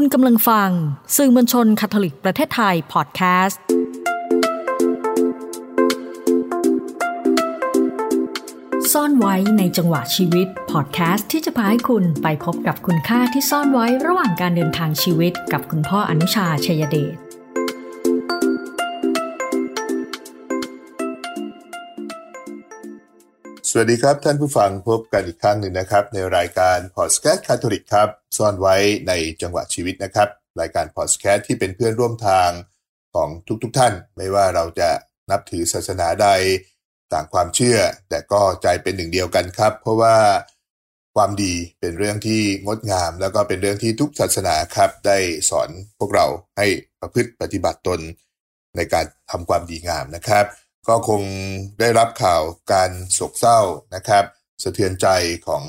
คุณกำลังฟัง สื่อมวลชนคาทอลิกประเทศไทยพอดแคสต์ซ่อนไว้ในจังหวะชีวิตพอดแคสต์ที่จะพาให้คุณไปพบกับคุณค่าที่ซ่อนไว้ระหว่างการเดินทางชีวิตกับคุณพ่ออนุชาชัยเดช วัสดีครับท่านผู้ฟังพบกันอีกครั้งหนึ่งนะครับ ในรายการพอดแคสต์คาทอลิกครับซ่อนไว้ในจังหวะชีวิตนะครับ รายการพอดแคสต์ที่เป็นเพื่อนร่วมทางของทุกๆทท่าน ไม่ว่าเราจะนับถือศาสนาใดต่างความเชื่อ แต่ก็ใจเป็นหนึ่งเดียวกันครับ เพราะว่าความดีเป็นเรื่องที่งดงาม แล้วก็เป็นเรื่องที่ทุกศาสนาครับ ได้สอนพวกเราให้ประพฤติปฏิบัติตนในการทำความดีงามนะครับ ก็คงได้รับข่าวการโศกเศร้านะครับ สะเทือนใจของ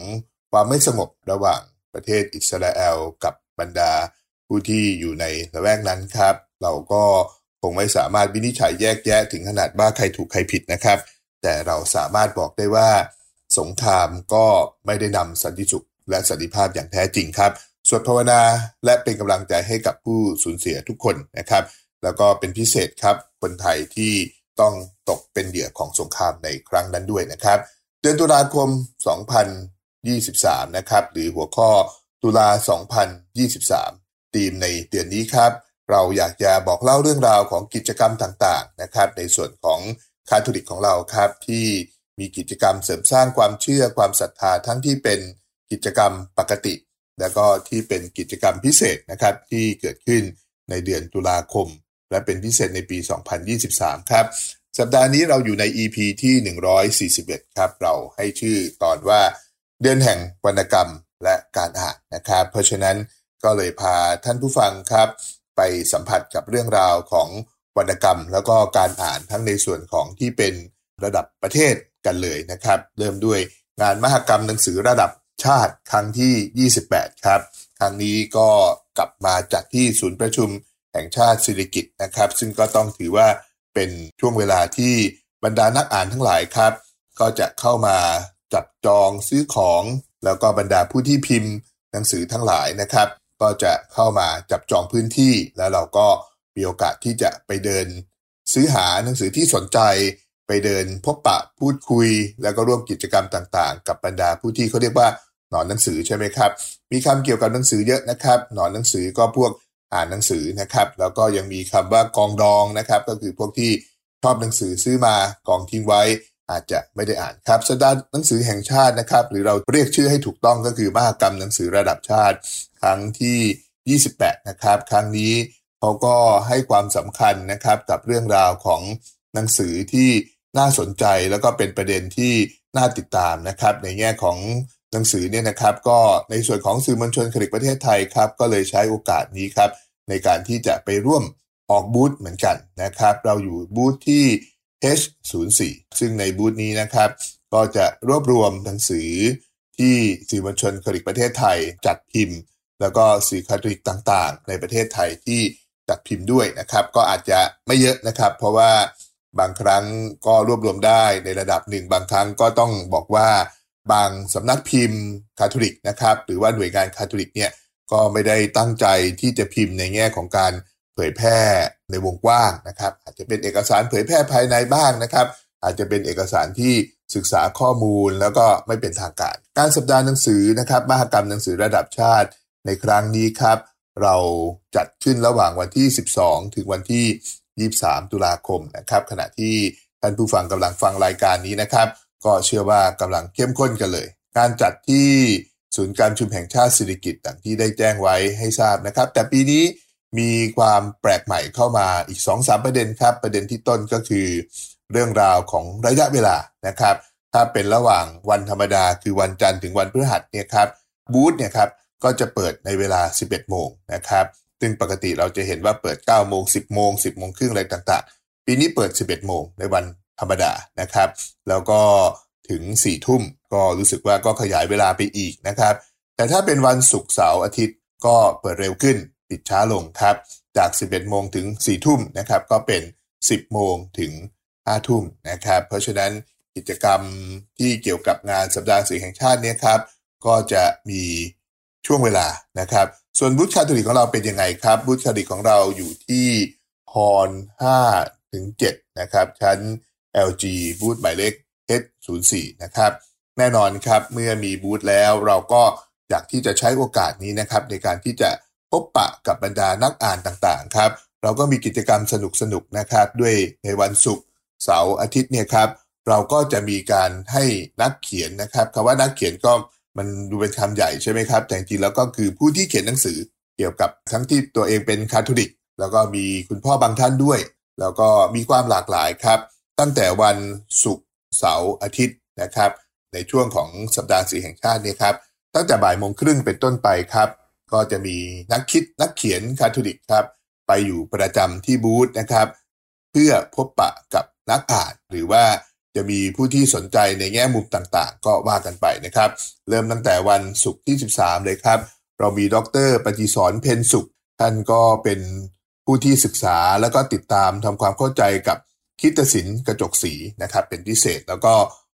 ความไม่สงบระหว่างประเทศอิสราเอลกับบรรดาผู้ที่อยู่ในละแวกนั้นครับ เราก็คงไม่สามารถวินิจฉัยแยกแยะถึงขนาดว่าใครถูกใครผิดนะครับ แต่เราสามารถบอกได้ว่าสงครามก็ไม่ได้นำสันติสุขและสันติภาพอย่างแท้จริงครับสวดภาวนาและเป็นกำลังใจให้กับผู้สูญเสียทุกคนนะครับ แล้วก็เป็นพิเศษครับคนไทยที่ ต้องตกเป็นเหยื่อของสงครามในครั้งนั้นด้วยนะครับ เดือนตุลาคม 2023 นะครับ หรือหัวข้อตุลา 2023 ธีมในเดือนนี้ครับ เราอยากจะบอกเล่าเรื่องราวของกิจกรรมต่างๆนะครับ ในส่วนของคาทอลิกของเราครับที่มีกิจกรรมเสริมสร้างความเชื่อความศรัทธาทั้งที่เป็นกิจกรรมปกติ แล้วก็ที่เป็นกิจกรรมพิเศษนะครับที่เกิดขึ้นในเดือนตุลาคม และเป็นพิเศษในปี 2023 ครับ สัปดาห์นี้เราอยู่ใน EP ที่ 141 ครับ เราให้ชื่อตอนว่าเดือนแห่งวรรณกรรมและการอ่านนะครับ เพราะฉะนั้นก็เลยพาท่านผู้ฟังครับ ไปสัมผัสกับเรื่องราวของวรรณกรรม แล้วก็การอ่านทั้งในส่วนของที่เป็นระดับประเทศกันเลยนะครับ เริ่มด้วยงานมหกรรมหนังสือระดับชาติครั้งที่ 28 ครับ ครั้งนี้ก็กลับมาจัดที่ศูนย์ประชุม แห่งชาติสิริกิตนะครับ ซึ่งก็ต้องถือว่าเป็นช่วงเวลาที่บรรดานักอ่านทั้งหลายครับ ก็จะเข้ามาจับจองซื้อของ แล้วก็บรรดาผู้ที่พิมพ์หนังสือทั้งหลายนะครับ ก็จะเข้ามาจับจองพื้นที่ แล้วเราก็มีโอกาสที่จะไปเดิน ซื้อหาหนังสือที่สนใจไปเดินพบปะพูดคุย แล้วก็ร่วมกิจกรรมต่างๆ กับบรรดาผู้ที่เขาเรียกว่าหนอนหนังสือใช่ไหมครับ มีคำเกี่ยวกับหนังสือเยอะนะครับ หนอนหนังสือก็พวก อ่านหนังสือนะครับ แล้วก็ยังมีคำว่ากองดองนะครับ ก็คือพวกที่ชอบหนังสือซื้อมากองทิ้งไว้อาจจะไม่ได้อ่านครับสัปดาห์หนังสือแห่งชาตินะครับ หรือเราเรียกชื่อให้ถูกต้องก็คือมหกรรมหนังสือระดับชาติ ครั้งที่ 28 นะครับ ครั้งนี้เขาก็ให้ความสำคัญนะครับกับเรื่องราวของหนังสือที่น่าสนใจแล้วก็เป็นประเด็นที่น่าติดตามนะครับ ในแง่ของ หนังสือเนี่ยนะครับก็ในส่วนของสื่อมวลชนคลิกประเทศไทยครับก็เลยใช้โอกาสนี้ครับในการที่จะไปร่วมออกบูธเหมือนกันนะครับ เราอยู่บูธที่ H04 ซึ่งในบูธนี้นะครับ ก็จะรวบรวมหนังสือที่สื่อมวลชนคลิกประเทศไทยจัดพิมพ์ แล้วก็สื่อคลิกต่างๆ ในประเทศไทยที่จัดพิมพ์ด้วยนะครับ ก็อาจจะไม่เยอะนะครับ เพราะว่าบางครั้งก็รวบรวมได้ในระดับหนึ่งบางครั้งก็ต้องบอกว่า บางสำนักพิมพ์คาทอลิกนะครับ หรือว่าหน่วยงานคาทอลิกเนี่ยก็ไม่ได้ตั้งใจที่จะพิมพ์ในแง่ของการเผยแพร่ในวงกว้างนะครับ อาจจะเป็นเอกสารเผยแพร่ภายในบ้างนะครับ อาจจะเป็นเอกสารที่ศึกษาข้อมูลแล้วก็ไม่เป็นทางการ การสัปดาห์หนังสือนะครับมหกรรมหนังสือระดับชาติในครั้งนี้ครับ เราจัดขึ้นระหว่างวันที่ 12 ถึงวันที่ 23 ตุลาคมนะครับ ขณะที่ท่านผู้ฟังกำลังฟังรายการนี้นะครับ ก็เชื่อว่ากำลังเข้มข้นกันเลย การจัดที่ศูนย์การชุมแห่งชาติสิริกิตดังที่ได้แจ้งไว้ให้ทราบนะครับ แต่ปีนี้มีความแปลกใหม่เข้ามาอีก 2-3 ประเด็นครับ ประเด็นที่ต้นก็คือเรื่องราวของระยะเวลานะครับ ถ้าเป็นระหว่างวันธรรมดาคือวันจันทร์ถึงวันพฤหัสเนี่ยครับบูธเนี่ยครับก็จะเปิดในเวลา 11 โมงนะครับซึ่งปกติเราจะเห็นว่าเปิด 9 โมง 10 โมง 10 โมงครึ่งอะไรต่างๆ ปีนี้เปิด 11 โมงในวัน ธรรมดานะครับ แล้วก็ถึง4ทุ่มก็รู้สึกว่าก็ขยายเวลาไปอีกนะครับ แต่ถ้าเป็นวันศุกร์เสาร์อาทิตย์ก็เปิดเร็วขึ้นปิดช้าลงครับ จาก 11 โมงถึง 4 ทุ่มนะครับ ก็เป็น 10 โมงถึง 5 ทุ่มนะครับ เพราะฉะนั้นกิจกรรมที่เกี่ยวกับงานสัปดาห์หนังสือแห่งชาติเนี่ยครับ ก็จะมีช่วงเวลานะครับ ส่วนบูธคาทอลิกของเราเป็นยังไงครับบูธคาทอลิกของเราอยู่ที่ฮอน5ถึง7นะครับชั้น LG บูธหมายเลข H04 นะครับ แน่นอนครับเมื่อมีบูธแล้วเราก็อยากที่จะใช้โอกาสนี้นะครับ ในการที่จะพบปะกับบรรดานักอ่านต่างๆครับ เราก็มีกิจกรรมสนุกๆนะครับ ด้วยในวันศุกร์เสาร์อาทิตย์เนี่ยครับ เราก็จะมีการให้นักเขียนนะครับคำว่านักเขียนก็มันดูเป็นคำใหญ่ใช่ไหมครับ แต่จริงๆแล้วก็คือผู้ที่เขียนหนังสือเกี่ยวกับทั้งที่ตัวเองเป็นคาทอลิก แล้วก็มีคุณพ่อบางท่านด้วย แล้วก็มีความหลากหลายครับ ตั้งแต่วันศุกร์เสาร์อาทิตย์นะครับ ในช่วงของสัปดาห์สีแห่งชาตินี่ครับ ตั้งแต่บ่ายโมงครึ่งเป็นต้นไปครับ ก็จะมีนักคิดนักเขียนคาทอลิกครับ ไปอยู่ประจำที่บูธนะครับ เพื่อพบปะกับนักอ่านหรือว่าจะมีผู้ที่สนใจในแง่มุมต่างๆ ก็ว่ากันไปนะครับ เริ่มตั้งแต่วันศุกร์ที่ 13 เลยครับ เรามีดรปฏิสอนเพนสุข ท่านก็เป็นผู้ที่ศึกษาแล้วก็ติดตามทำความเข้าใจกับ คิตศิลป์กระจกสีนะครับเป็นพิเศษ แล้วก็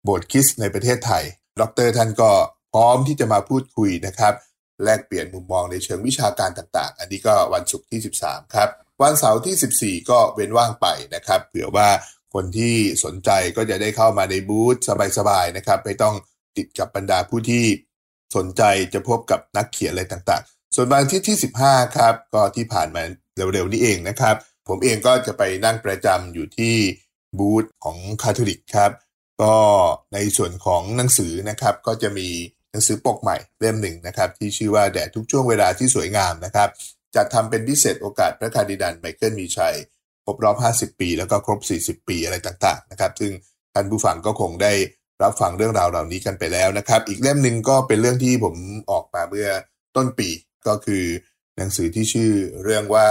โบสถ์คิสในประเทศไทย ดรท่านก็พร้อมที่จะมาพูดคุยนะครับ แลกเปลี่ยนมุมมองในเชิงวิชาการต่าง ๆ อันนี้ก็วันศุกร์ที่ 13 ครับ วันเสาร์ที่ 14 ก็เว้นว่างไปนะครับเผื่อว่าคนที่สนใจก็จะได้เข้ามาในบูธสบายๆนะครับ ไม่ต้องติดกับบรรดาผู้ที่สนใจจะพบกับนักเขียนอะไรต่างๆ ส่วนวันทิตย์ที่ 15 ครับ ก็ที่ผ่านมาเร็วๆนี้เองนะครับ ผมเองก็จะไปนั่งประจำอยู่ที่บูธของคาทอลิกครับ ก็ในส่วนของหนังสือนะครับ ก็จะมีหนังสือปกใหม่เล่มหนึ่งนะครับ ที่ชื่อว่าแดดทุกช่วงเวลาที่สวยงามนะครับจัดทำเป็นพิเศษโอกาสพระคาดิดันไมเคิลมีชัยครบรอบ 50 ปี แล้วก็ครบ 40 ปีอะไรต่างๆนะครับ ซึ่งท่านผู้ฟังก็คงได้รับฟังเรื่องราวเหล่านี้กันไปแล้วนะครับ อีกเล่มหนึ่งก็เป็นเรื่องที่ผมออกมาเมื่อต้นปีก็คือหนังสือที่ชื่อเรื่องว่า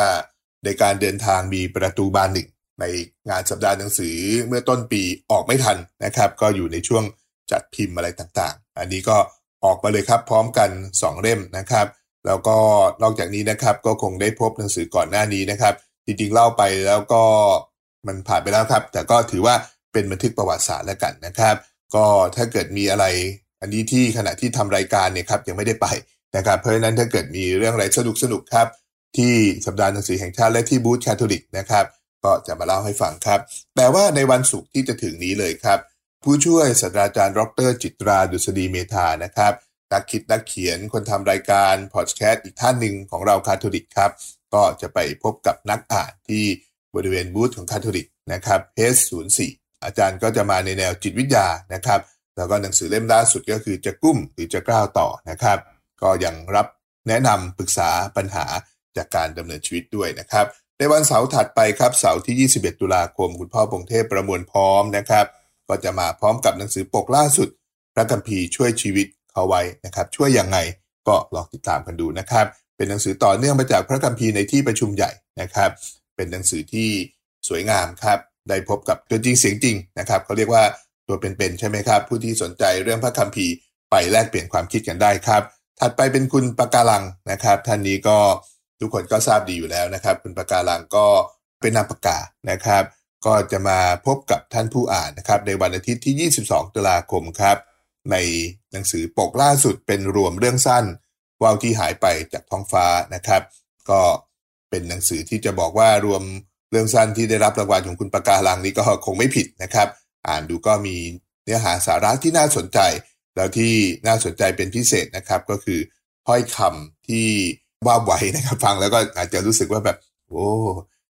ในการเดินทางมีประตูบานหนึ่งในงานสัปดาห์หนังสือเมื่อต้นปีออกไม่ทันนะครับ ก็อยู่ในช่วงจัดพิมพ์อะไรต่างๆ อันนี้ก็ออกมาเลยครับพร้อมกัน 2 เล่มนะครับ แล้วก็นอกจากนี้นะครับก็คงได้พบหนังสือก่อนหน้านี้นะครับ จริงๆเล่าไปแล้วก็มันผ่านไปแล้วครับ แต่ก็ถือว่าเป็นบันทึกประวัติศาสตร์แล้วกันนะครับ ก็ถ้าเกิดมีอะไร อันนี้ที่ขณะที่ทำรายการเนี่ยครับยังไม่ได้ไปนะครับ เพราะฉะนั้นถ้าเกิดมีเรื่องอะไรสนุกสนุกครับ ที่สัปดาห์หนังสือแห่งชาติและที่บูธคาทอลิกนะครับ ก็จะมาเล่าให้ฟังครับ แต่ว่าในวันศุกร์ที่จะถึงนี้เลยครับ ผู้ช่วยศาสตราจารย์ดรจิตราดุษฎีเมธานะครับนักคิดนักเขียนคนทำรายการพอดแคสต์อีกท่านหนึ่งของเราคาทอลิกครับ ก็จะไปพบกับนักอ่านที่บริเวณบูธของคาทอลิกนะครับเ H04 อาจารย์ก็จะมาในแนวจิตวิทยานะครับ แล้วก็หนังสือเล่มล่าสุดก็คือจะกุ้มหรือจะกล้าวต่อนะครับ ก็ยังรับแนะนำปรึกษาปัญหา จากการดำเนินชีวิตด้วยนะครับ ในวันเสาร์ถัดไปครับเสาร์ที่ 21 ตุลาคม คุณพ่อพงเทพประมวลพร้อมนะครับ ก็จะมาพร้อมกับหนังสือปกล่าสุด พระคัมภีช่วยชีวิตเขาไว้นะครับ ช่วยยังไงก็ลองติดตามกันดูนะครับ เป็นหนังสือต่อเนื่องมาจากพระคัมภีในที่ประชุมใหญ่นะครับ เป็นหนังสือที่สวยงามครับได้พบกับตัวจริงเสียงจริงนะครับเขาเรียกว่าตัวเป็นๆใช่ไหมครับ ผู้ที่สนใจเรื่องพระคัมภีร์ไปแลกเปลี่ยนความคิดกันได้ครับ ถัดไปเป็นคุณปะการังนะครับ ท่านนี้ก็ ทุกคนก็ทราบดีอยู่แล้วนะครับ คุณปะการังก็เป็นนามปากกานะครับ ก็จะมาพบกับท่านผู้อ่านนะครับ ในวันอาทิตย์ที่ 22 ตุลาคมครับ ในหนังสือปกล่าสุดเป็นรวมเรื่องสั้นว่าวที่หายไปจากท้องฟ้านะครับ ก็เป็นหนังสือที่จะบอกว่ารวมเรื่องสั้นที่ได้รับรางวัลของคุณปากาลังนี้ก็คงไม่ผิดนะครับ อ่านดูก็มีเนื้อหาสาระที่น่าสนใจ แล้วที่น่าสนใจเป็นพิเศษนะครับ ก็คือถ้อยคำที่ ว่าไหวนะครับ ฟังแล้วก็อาจจะรู้สึกว่าแบบ โอ้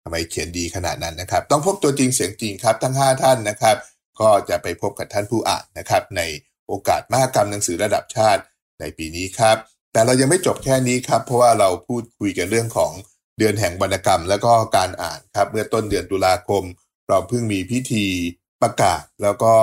ทำไมเขียนดีขนาดนั้นนะครับ ต้องพบตัวจริงเสียงจริงครับ ทั้ง 5 ท่านนะครับ ก็จะไปพบกับท่านผู้อ่านนะครับ ในโอกาสมหกรรมหนังสือระดับชาติในปีนี้ครับ แต่เรายังไม่จบแค่นี้ครับ เพราะว่าเราพูดคุยกันเรื่องของเดือนแห่งวรรณกรรม แล้วก็การอ่านครับ เมื่อต้นเดือนตุลาคม เราเพิ่งมีพิธีประกาศ แล้วก็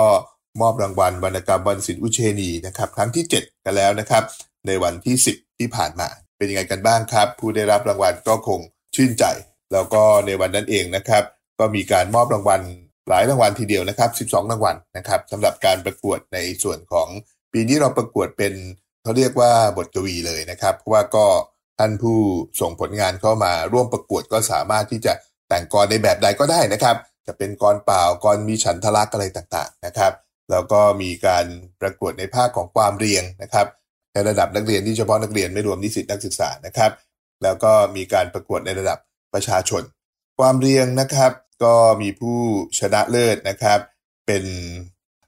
มอบรางวัลวรรณกรรมวันศิลป์อุเชนีนะครับ ครั้งที่ 7 กันแล้วนะครับ ในวันที่ 10 ที่ผ่านมา เป็นยังไงกันบ้างครับ ผู้ได้รับรางวัลก็คงชื่นใจ แล้วก็ในวันนั้นเองนะครับ ก็มีการมอบรางวัลหลายรางวัลทีเดียวนะครับ 12 รางวัลนะครับสำหรับการประกวดในส่วนของปีนี้เราประกวดเป็นเขาเรียกว่าบทกวีเลยนะครับ เพราะว่าก็ท่านผู้ส่งผลงานเข้ามาร่วมประกวดก็สามารถที่จะแต่งกรในแบบใดก็ได้นะครับ จะเป็นกรเปล่ากรมีฉันทลักษณ์อะไรต่างๆนะครับ แล้วก็มีการประกวดในภาคของความเรียงนะครับ ในระดับนักเรียนที่เฉพาะนักเรียนไม่รวมนิสิตนักศึกษานะครับ แล้วก็มีการประกวดในระดับประชาชน ความเรียงนะครับ ก็มีผู้ชนะเลิศนะครับ เป็น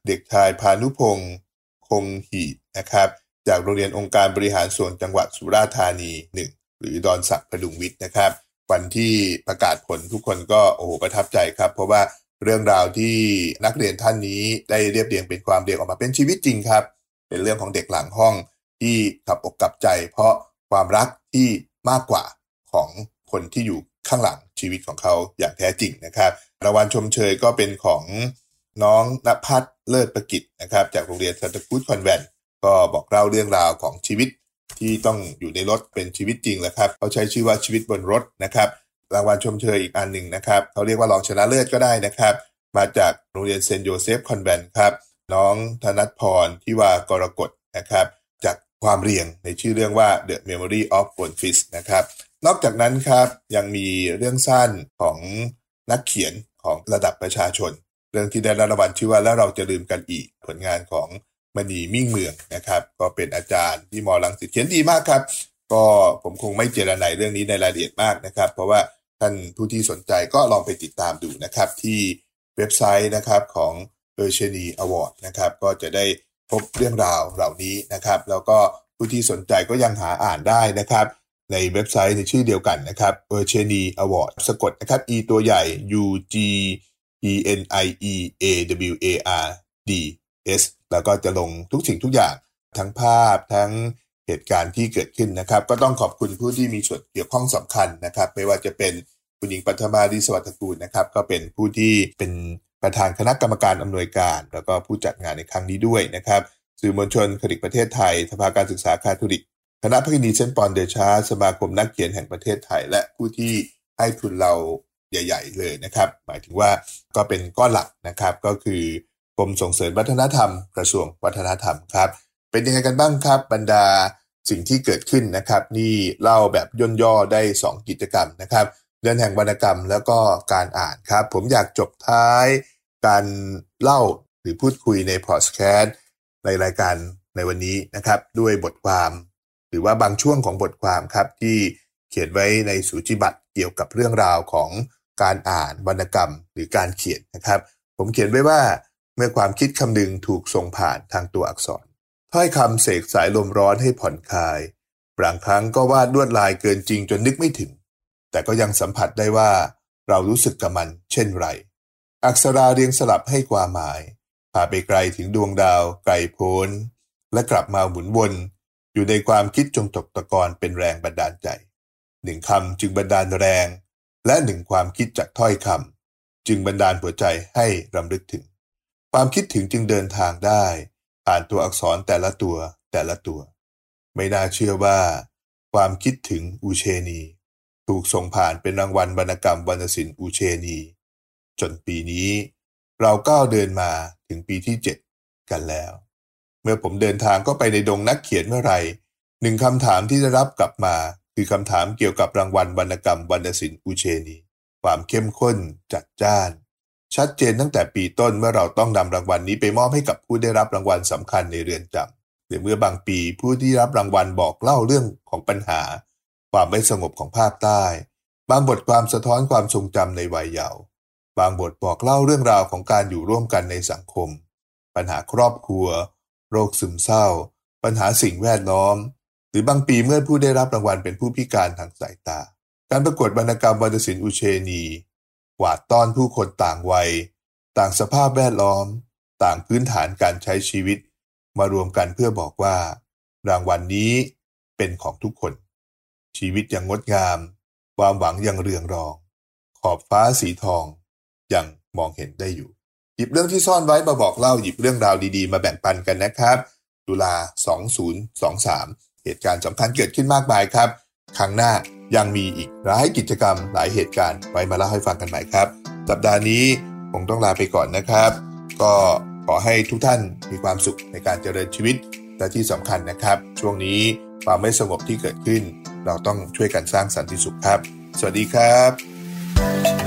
เด็กชายพานุพงศ์คงหีนะครับ จากโรงเรียนองค์การบริหารส่วนจังหวัดสุราษฎร์ธานีหนึ่งหรือดอนสักพดุงวิทย์นะครับ วันที่ประกาศผลทุกคนก็โอ้โหประทับใจครับ เพราะว่าเรื่องราวที่นักเรียนท่านนี้ได้เรียบเรียงเป็นความเรียงออกมาเป็นชีวิตจริงครับ เป็นเรื่องของเด็กหลังห้อง ที่ขับอกกลับใจ เพราะความรักที่มากกว่าของคนที่อยู่ข้างหลังชีวิตของเขาอย่างแท้จริงนะครับรางวัลชมเชยก็เป็นของน้องนภัสเลิศประกิจนะครับ จากโรงเรียนซางตาครู้สคอนแวนท์ก็บอกเล่าเรื่องราวของชีวิตที่ต้องอยู่ในรถเป็นชีวิตจริงแหละครับเขาใช้ชื่อว่าชีวิตบนรถนะครับรางวัลชมเชยอีกอันหนึ่งนะครับเขาเรียกว่ารองชนะเลิศก็ได้นะครับ มาจากโรงเรียนเซนต์โยเซฟคอนเวนต์ครับน้องธนัทพรที่ว่ากรกฎนะครับ ความเรียงในชื่อเรื่องว่า The Memory of Goldfish นะครับ นอกจากนั้นครับยังมีเรื่องสั้นของนักเขียนของระดับประชาชน เรื่องที่ได้รับรางวัลชื่อว่าแล้วเราจะลืมกันอีกผลงานของมณีมิ่งเมืองนะครับ ก็เป็นอาจารย์ที่มอลังสิตเขียนดีมากครับ ก็ผมคงไม่เจรนายเรื่องนี้ในรายละเอียดมากนะครับ เพราะว่าท่านผู้ที่สนใจก็ลองไปติดตามดูนะครับที่เว็บไซต์นะครับของเออร์เชนีอวอร์ดนะครับก็จะได้ พบเรื่องราวเหล่านี้นะครับ แล้วก็ผู้ที่สนใจก็ยังหาอ่านได้นะครับ ในเว็บไซต์ในชื่อเดียวกันนะครับ e r c h e n i Award สะกดนะครับ E ตัวใหญ่ U G E N I E A W A R D S แล้วก็จะลงทุกสิ่งทุกอย่างทั้งภาพทั้งเหตุการณ์ที่เกิดขึ้นนะครับ ก็ต้องขอบคุณผู้ที่มีส่วนเกี่ยวข้องสำคัญนะครับ ไม่ว่าจะเป็นคุณหญิงปัทมาดีสวัสดิ์กูลนะครับ ก็เป็นผู้ที่เป็น ประธานคณะกรรมการอำนวยการ แล้วก็ผู้จัดงานในครั้งนี้ด้วยนะครับ สื่อมวลชนคดิกประเทศไทย สภาการศึกษาคาทอลิก คณะพัฒนีเซนปอนเดชาสมาคมนักเขียนแห่งประเทศไทย และผู้ที่ให้ทุนเราใหญ่ ๆ เลยนะครับ หมายถึงว่าก็เป็นก้อนหลักนะครับ ก็คือกรมส่งเสริมวัฒนธรรม กระทรวงวัฒนธรรมครับ เป็นยังไงกันบ้างครับ บรรดาสิ่งที่เกิดขึ้นนะครับ นี่เล่าแบบย่นย่อได้ 2 กิจกรรมนะครับ เดือนแห่งวรรณกรรมแล้วก็การอ่านครับ ผมอยากจบท้ายการเล่าหรือพูดคุยในพอดแคสต์ในรายการในวันนี้นะครับ ด้วยบทความ หรือว่าบางช่วงของบทความครับที่เขียนไว้ในสูจิบัตรเกี่ยวกับเรื่องราวของการอ่านวรรณกรรม หรือการเขียนนะครับ ผมเขียนไว้ว่าเมื่อความคิดคำนึงถูกส่งผ่านทางตัวอักษรถ้อยคำเสกสายลมร้อนให้ผ่อนคลายบางครั้งก็วาดลวดลายเกินจริงจนนึกไม่ถึง แต่ก็ยังสัมผัสได้ว่าเรารู้สึกกับมันเช่นไร อักษราเรียงสลับให้ความหมาย พาไปไกลถึงดวงดาว ไกลโพ้น และกลับมาหมุนวน อยู่ในความคิดจงตกตะกอนเป็นแรงบันดาลใจ หนึ่งคำจึงบันดาลแรง และหนึ่งความคิดจากถ้อยคำจึงบันดาลหัวใจให้รำลึกถึง ความคิดถึงจึงเดินทางได้ ผ่านตัวอักษรแต่ละตัวแต่ละตัว ไม่น่าเชื่อว่า ความคิดถึงอูเชนี ถูกส่งผ่านเป็นรางวัลวรรณกรรมวรรณศิลป์อูเชนี จนปีนี้ เราก้าวเดินมาถึงปีที่เจ็ดกันแล้ว เมื่อผมเดินทางก็ไปในดงนักเขียนเมื่อไหร่หนึ่งคำถามที่ได้รับกลับมาคือคำถามเกี่ยวกับรางวัลวรรณกรรมวรรณศิลป์อูเชนี ความเข้มข้นจัดจ้าน ชัดเจนตั้งแต่ปีต้นเมื่อเราต้องนำรางวัลนี้ไปมอบให้กับผู้ได้รับรางวัลสำคัญในเรือนจำหรือเมื่อบางปีผู้ที่รับรางวัลบอกเล่าเรื่องของปัญหา ความไม่สงบของภาคใต้ บางบทความสะท้อนความทรงจำในวัยเยาว์บางบทบอกเล่าเรื่องราวของการอยู่ร่วมกันในสังคม ปัญหาครอบครัว โรคซึมเศร้า ปัญหาสิ่งแวดล้อม หรือบางปีเมื่อผู้ได้รับรางวัลเป็นผู้พิการทางสายตา การประกวดวรรณกรรมวรรณศิลป์อุเชนีหวาดต้อนผู้คนต่างวัย ต่างสภาพแวดล้อม ต่างพื้นฐานการใช้ชีวิต มารวมกันเพื่อบอกว่า รางวัลนนี้เป็นของทุกคน ชีวิตยังงดงาม ความหวังยังเรืองรอง ขอบฟ้าสีทองยังมองเห็นได้อยู่ หยิบเรื่องที่ซ่อนไว้มาบอกเล่าหยิบเรื่องราวดีๆ มาแบ่งปันกันนะครับ ตุลา 2023 เหตุการณ์สำคัญเกิดขึ้นมากมายครับครั้งหน้ายังมีอีกหลายกิจกรรมหลายเหตุการณ์ไว้มาเล่าให้ฟังกันใหม่ครับ สัปดาห์นี้คงต้องลาไปก่อนนะครับ ก็ขอให้ทุกท่านมีความสุขในการเจริญชีวิตและที่สำคัญนะครับ ช่วงนี้ความไม่สงบที่เกิดขึ้น เราต้องช่วยกันสร้างสันติสุขครับ สวัสดีครับ